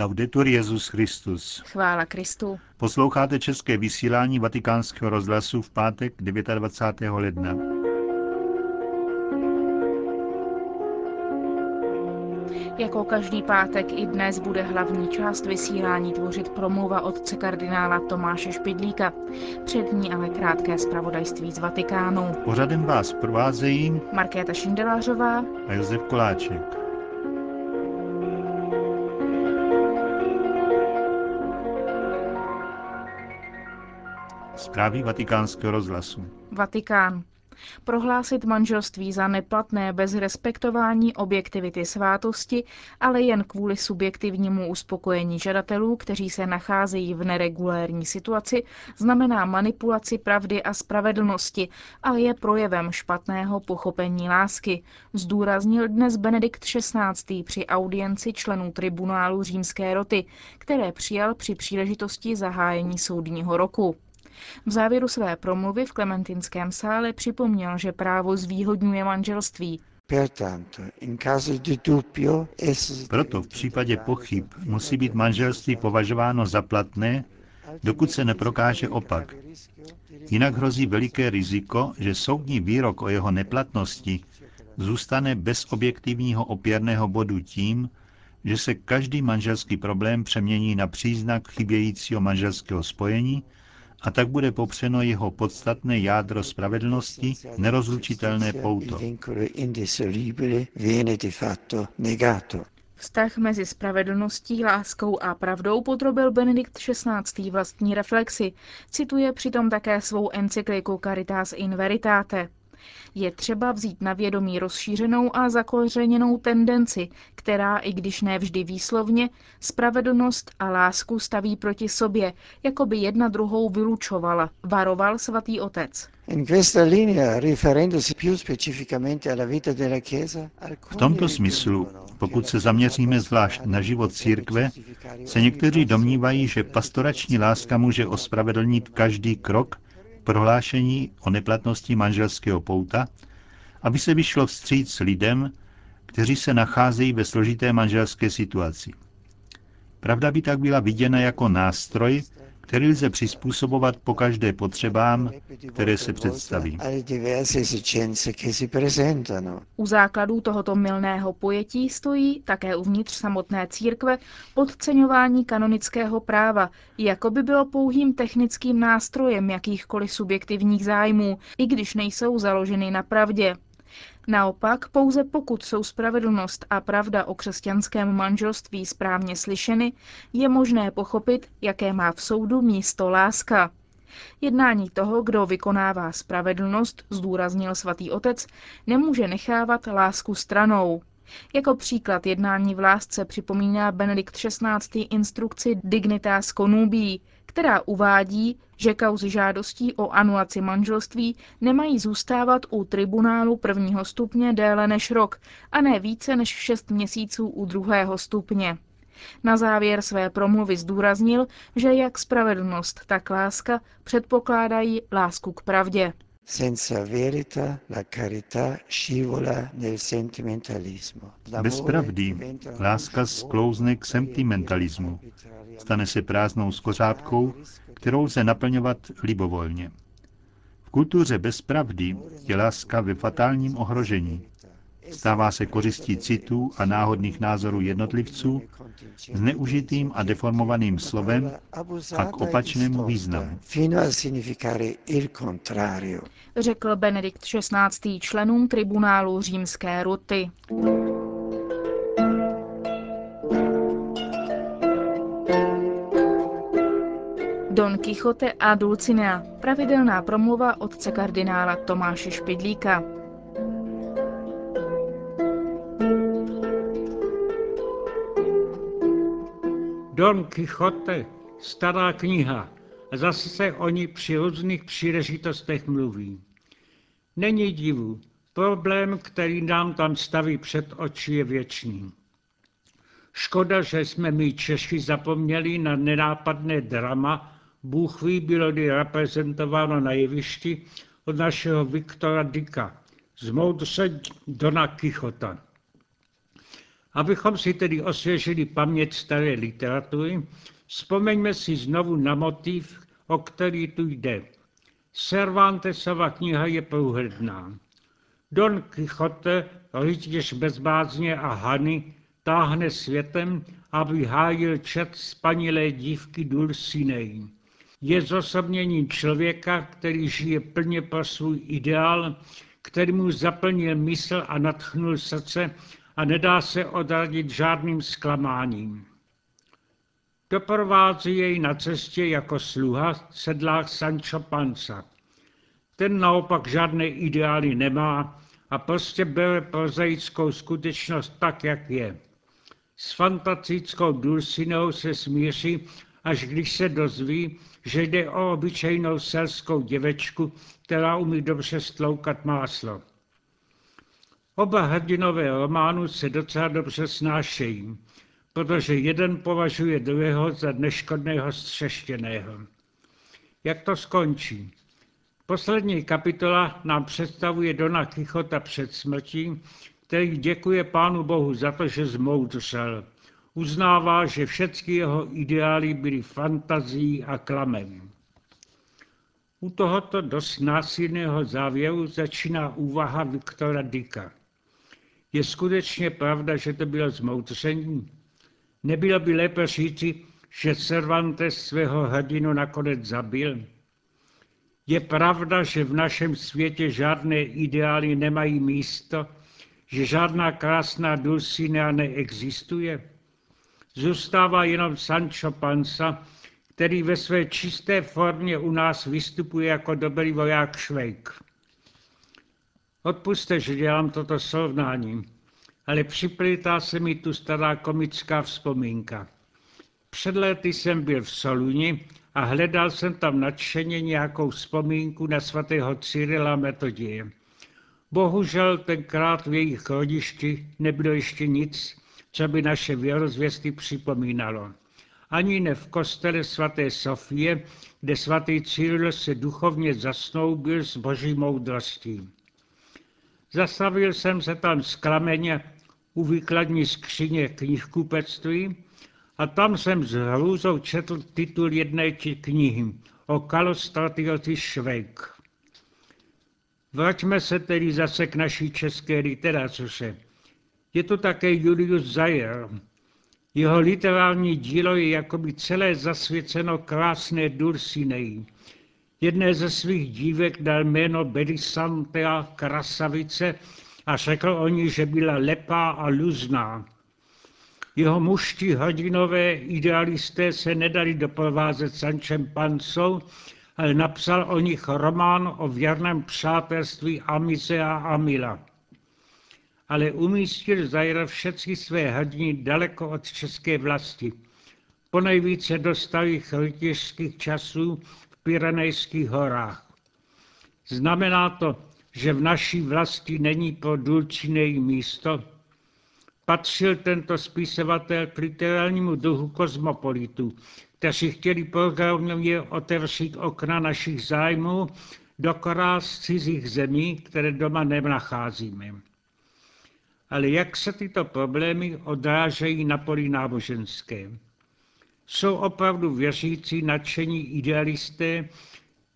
Laudetur Jezus Christus. Chvála Kristu. Posloucháte české vysílání Vatikánského rozhlasu v pátek 29. ledna. Jako každý pátek i dnes bude hlavní část vysílání tvořit promluva otce kardinála Tomáše Špidlíka. Před ní ale krátké zpravodajství z Vatikánu. Pořadem vás provázejí Markéta Šindelářová a Josef Koláček. Zprávy vatikánského rozhlasu. Vatikán. Prohlásit manželství za neplatné bez respektování objektivity svátosti, ale jen kvůli subjektivnímu uspokojení žadatelů, kteří se nacházejí v neregulérní situaci, znamená manipulaci pravdy a spravedlnosti a je projevem špatného pochopení lásky, zdůraznil dnes Benedikt XVI. při audienci členů tribunálu římské roty, které přijal při příležitosti zahájení soudního roku. V závěru své promluvy v Klementinském sále připomněl, že právo zvýhodňuje manželství. Proto v případě pochyb musí být manželství považováno za platné, dokud se neprokáže opak. Jinak hrozí veliké riziko, že soudní výrok o jeho neplatnosti zůstane bez objektivního opěrného bodu tím, že se každý manželský problém přemění na příznak chybějícího manželského spojení a tak bude popřeno jeho podstatné jádro spravedlnosti, nerozlučitelné pouto. Vztah mezi spravedlností, láskou a pravdou podrobil Benedikt XVI. vlastní reflexi. Cituje přitom také svou encykliku Caritas in Veritate. Je třeba vzít na vědomí rozšířenou a zakořeněnou tendenci, která, i když ne vždy výslovně, spravedlnost a lásku staví proti sobě, jako by jedna druhou vylučovala, varoval svatý otec. V tomto smyslu, pokud se zaměříme zvlášť na život církve, se někteří domnívají, že pastorační láska může ospravedlnit každý krok, prohlášení o neplatnosti manželského pouta, aby se vyšlo vstříc lidem, kteří se nacházejí ve složité manželské situaci. Pravda by tak byla viděna jako nástroj, který lze přizpůsobovat po každé potřebám, které se představí. U základů tohoto milného pojetí stojí také uvnitř samotné církve podceňování kanonického práva, jako by bylo pouhým technickým nástrojem jakýchkoliv subjektivních zájmů, i když nejsou založeny na pravdě. Naopak, pouze pokud jsou spravedlnost a pravda o křesťanském manželství správně slyšeny, je možné pochopit, jaké má v soudu místo láska. Jednání toho, kdo vykonává spravedlnost, zdůraznil svatý otec, nemůže nechávat lásku stranou. Jako příklad jednání v lásce připomíná Benedikt XVI. instrukci Dignitas Connubii, která uvádí, že kauzy žádostí o anulaci manželství nemají zůstávat u tribunálu prvního stupně déle než rok a ne více než šest měsíců u druhého stupně. Na závěr své promluvy zdůraznil, že jak spravedlnost, tak láska předpokládají lásku k pravdě. Bez pravdy láska sklouzne k sentimentalismu. Stane se prázdnou skořápkou, kterou lze naplňovat libovolně. V kultuře bez pravdy je láska ve fatálním ohrožení. Stává se kořistí citů a náhodných názorů jednotlivců, zneužitým a deformovaným slovem a k opačnému významu. Řekl Benedikt XVI. členům tribunálu římské ruty. Don Quixote a Dulcinea, pravidelná promluva otce kardinála Tomáše Špidlíka. Don Quixote, stará kniha, a zase se o ní při různých příležitostech mluví. Není divu, problém, který nám tam staví před oči, je věčný. Škoda, že jsme my Češi zapomněli na nenápadné drama, Bůh ví, bylo reprezentováno na jevišti od našeho Viktora Dika z moudře Dona Kichota. Abychom si tedy osvěžili paměť staré literatury, vzpomeňme si znovu na motiv, o který tu jde. Cervantesova kniha je průhledná. Don Quixote, rytíř bezbázně a hany, táhne světem, aby hájil čet spanilé dívky Dulcinei. Je zosobněním člověka, který žije plně pro svůj ideál, který mu zaplnil mysl a natchnul srdce a nedá se odradit žádným zklamáním. Doprovází jej na cestě jako sluha sedlák Sancho Panza. Ten naopak žádné ideály nemá a prostě bere prozaickou skutečnost tak, jak je. S fantastickou Dulcinou se smíří, až když se dozví, že jde o obyčejnou selskou děvečku, která umí dobře stloukat máslo. Oba hrdinové románu se docela dobře snášejí, protože jeden považuje druhého za neškodného střeštěného. Jak to skončí? Poslední kapitola nám představuje Dona Kichota před smrtí, který děkuje Pánu Bohu za to, že zmoudřel. Uznává, že všechny jeho ideály byly fantazí a klamem. U tohoto dost násilného závěru začíná úvaha Viktora Dika. Je skutečně pravda, že to bylo zmoudření? Nebylo by lépe říci, že Cervantes svého hrdinu nakonec zabil? Je pravda, že v našem světě žádné ideály nemají místo, že žádná krásná Dulcinea neexistuje? Zůstává jenom Sancho Panza, který ve své čisté formě u nás vystupuje jako dobrý voják Švejk. Odpuste, že dělám toto srovnání, ale připlítá se mi tu stará komická vzpomínka. Před léty jsem byl v Soluni a hledal jsem tam nadšeně nějakou vzpomínku na svatého Cyrila Metodie. Bohužel tenkrát v jejich rodišti nebylo ještě nic, co by naše věrozvěsty připomínalo. Ani ne v kostele svaté Sofie, kde svatý Cyril se duchovně zasnoubil s boží moudrostí. Zastavil jsem se tam zklameně u výkladní skříně knihkupectví a tam jsem s hrůzou četl titul jedné knihy o Kalostratioty Švejk. Vraťme se tedy zase k naší české literatuře. Je to také Julius Zayer. Jeho literární dílo je jakoby celé zasvěceno krásné Dulcinei. Jedné ze svých dívek dal jméno Belisantea Krasavice a řekl o ní, že byla lepá a luzná. Jeho muští hrdinové idealisté se nedali doprovázet Sančem Pancou, ale napsal o nich román o věrném přátelství Amize a Amila. Ale umístil Zajra všechny své hrdiny daleko od české vlasti. Ponejvíce do starých rytířských časů Pyrenejských horách. Znamená to, že v naší vlasti není pro Dulcinej místo, patřil tento spisovatel k literárnímu duchu kozmopolitů, kteří chtěli programově otevřít okna našich zájmů do krás cizích zemí, které doma nenacházíme. Ale jak se tyto problémy odrážejí na poli náboženské? Jsou opravdu věřící nadšení idealisté,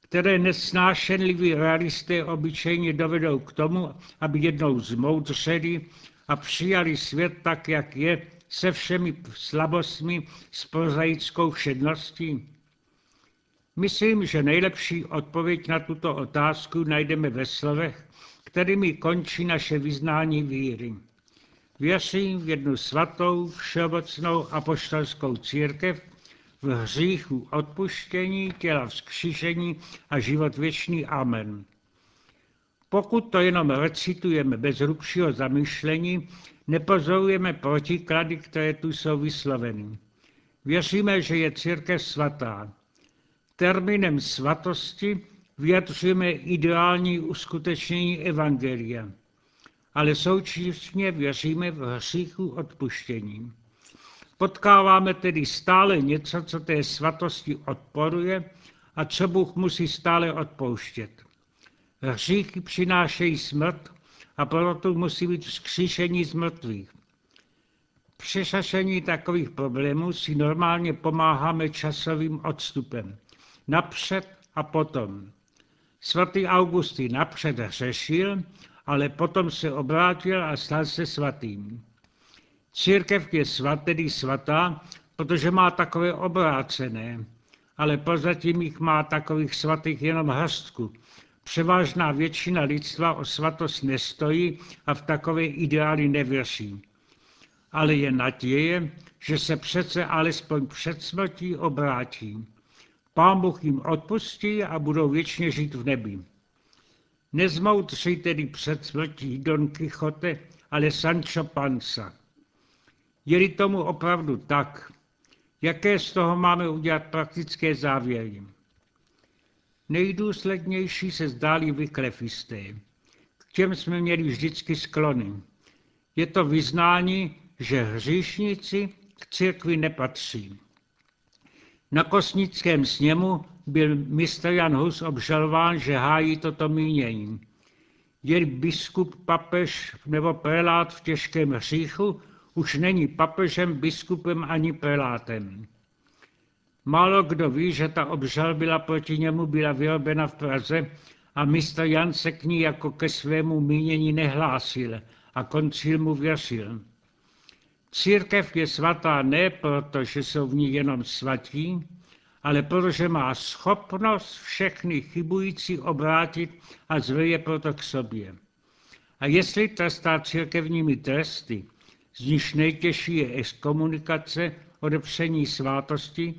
které nesnášenliví realisté obyčejně dovedou k tomu, aby jednou zmoudřeli a přijali svět tak, jak je, se všemi slabostmi, s prozaickou všedností? Myslím, že nejlepší odpověď na tuto otázku najdeme ve slovech, kterými končí naše vyznání víry. Věřím v jednu svatou, všeobecnou apoštolskou církev, v hříchu odpuštění, těla vzkříšení a život věčný. Amen. Pokud to jenom recitujeme bez hlubšího zamyšlení, nepozorujeme protiklady, které tu jsou vysloveny. Věříme, že je církev svatá. Termínem svatosti vyjadřujeme ideální uskutečnění Evangelia, ale současně věříme v hříchu odpuštění. Potkáváme tedy stále něco, co té svatosti odporuje a co Bůh musí stále odpouštět. Hříchy přinášejí smrt a proto musí být vzkříšení z mrtvých. Při řešení takových problémů si normálně pomáháme časovým odstupem. Napřed a potom. Svatý Augustin napřed řešil, ale potom se obrátil a stal se svatým. Církev je svat, tedy svatá, protože má takové obrácené, ale prozatím jich má takových svatých jenom hrstku. Převážná většina lidstva o svatost nestojí a v takové ideály nevěří. Ale je naděje, že se přece alespoň před smrtí obrátí. Pán Bůh jim odpustí a budou věčně žít v nebi. Nezmoutří tedy před smrtí Don Quixote, ale Sancho Panza. Je-li tomu opravdu tak, jaké z toho máme udělat praktické závěry? Nejdůslednější se zdáli vyklefisté. K těm jsme měli vždycky sklony. Je to vyznání, že hříšníci k církvi nepatří. Na kosnickém sněmu byl mistr Jan Hus obžalován, že hájí toto mínění. Je biskup, papež nebo prelát v těžkém hříchu, už není papežem, biskupem ani prelátem. Málo kdo ví, že ta byla proti němu byla vyrobena v Praze a mistr Jan se k ní jako ke svému mínění nehlásil a koncil mu věřil. Církev je svatá ne proto, že jsou v ní jenom svatí, ale protože má schopnost všechny chybující obrátit a zve je proto k sobě. A jestli trestá církevními tresty, z níž nejtěžší je exkomunikace, odepření svátosti,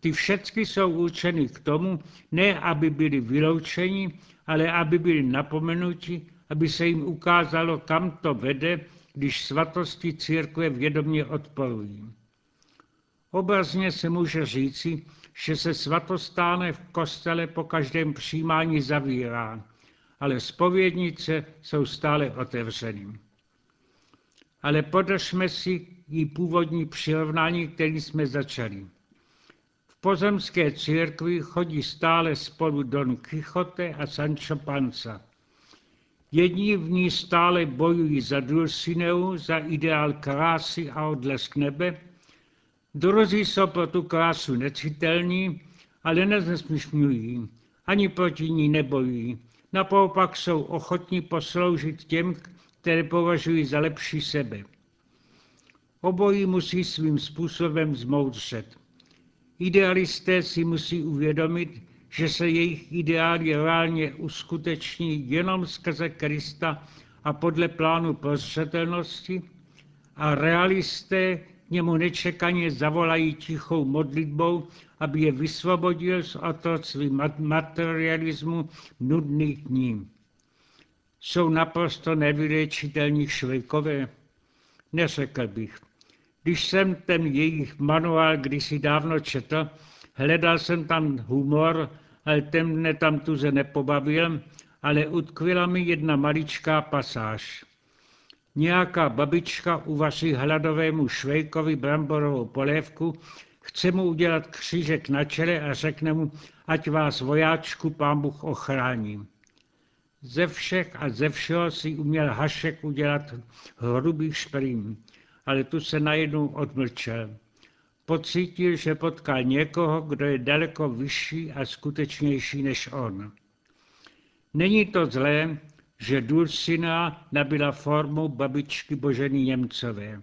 ty všechny jsou určeny k tomu, ne aby byli vyloučeni, ale aby byli napomenuti, aby se jim ukázalo, kam to vede, když svatosti církve vědomě odporují. Obrazně se může říci, že se svatostáne v kostele po každém přijímání zavírá, ale spovědnice jsou stále otevřeny. Ale podržme si i původní přirovnání, který jsme začali. V pozemské církvi chodí stále spolu Don Quixote a Sancho Panza. Jedni v ní stále bojují za Dulcineu, za ideál krásy a odlesk nebe, druzí jsou pro tu krásu necitelní, ale nezesmyšňují, ani proti ní nebojují. Naopak jsou ochotní posloužit těm, které považují za lepší sebe. Obojí musí svým způsobem zmoudřet. Idealisté si musí uvědomit, že se jejich ideály reálně uskuteční jenom skrze Krista a podle plánu prostřetelnosti a realisté němu nečekaně zavolají tichou modlitbou, aby je vysvobodil z otroctví materialismu nudných dní. Jsou naprosto nevylečitelní švejkové? Neřekl bych. Když jsem ten jejich manuál kdysi dávno četl, hledal jsem tam humor, ale ten mne tam tuze nepobavil, ale utkvila mi jedna maličká pasáž. Nějaká babička uvaří hladovému švejkovi bramborovou polévku, chce mu udělat křížek na čele a řekne mu, ať vás vojáčku pán Bůh ochrání. Ze všech a ze všeho si uměl Hašek udělat hrubý šprým, ale tu se najednou odmlčel. Pocítil, že potkal někoho, kdo je daleko vyšší a skutečnější než on. Není to zlé, že Dulcina nabila formu babičky Boženy Němcové.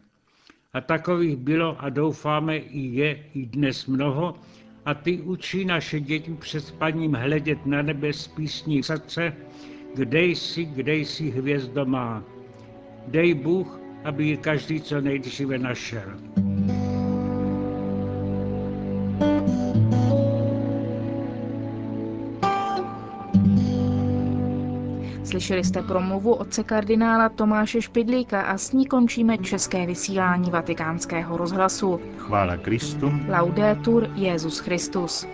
A takových bylo a doufáme i je i dnes mnoho a ty učí naše děti před spaním hledět na nebe z písní srdce, kde jsi, kde jsi hvězdo má. Dej Bůh, aby ji každý co nejdříve našel. Slyšeli jste promluvu otce kardinála Tomáše Špidlíka a s ní končíme české vysílání vatikánského rozhlasu. Chvála Kristu. Laudetur Jezus Christus.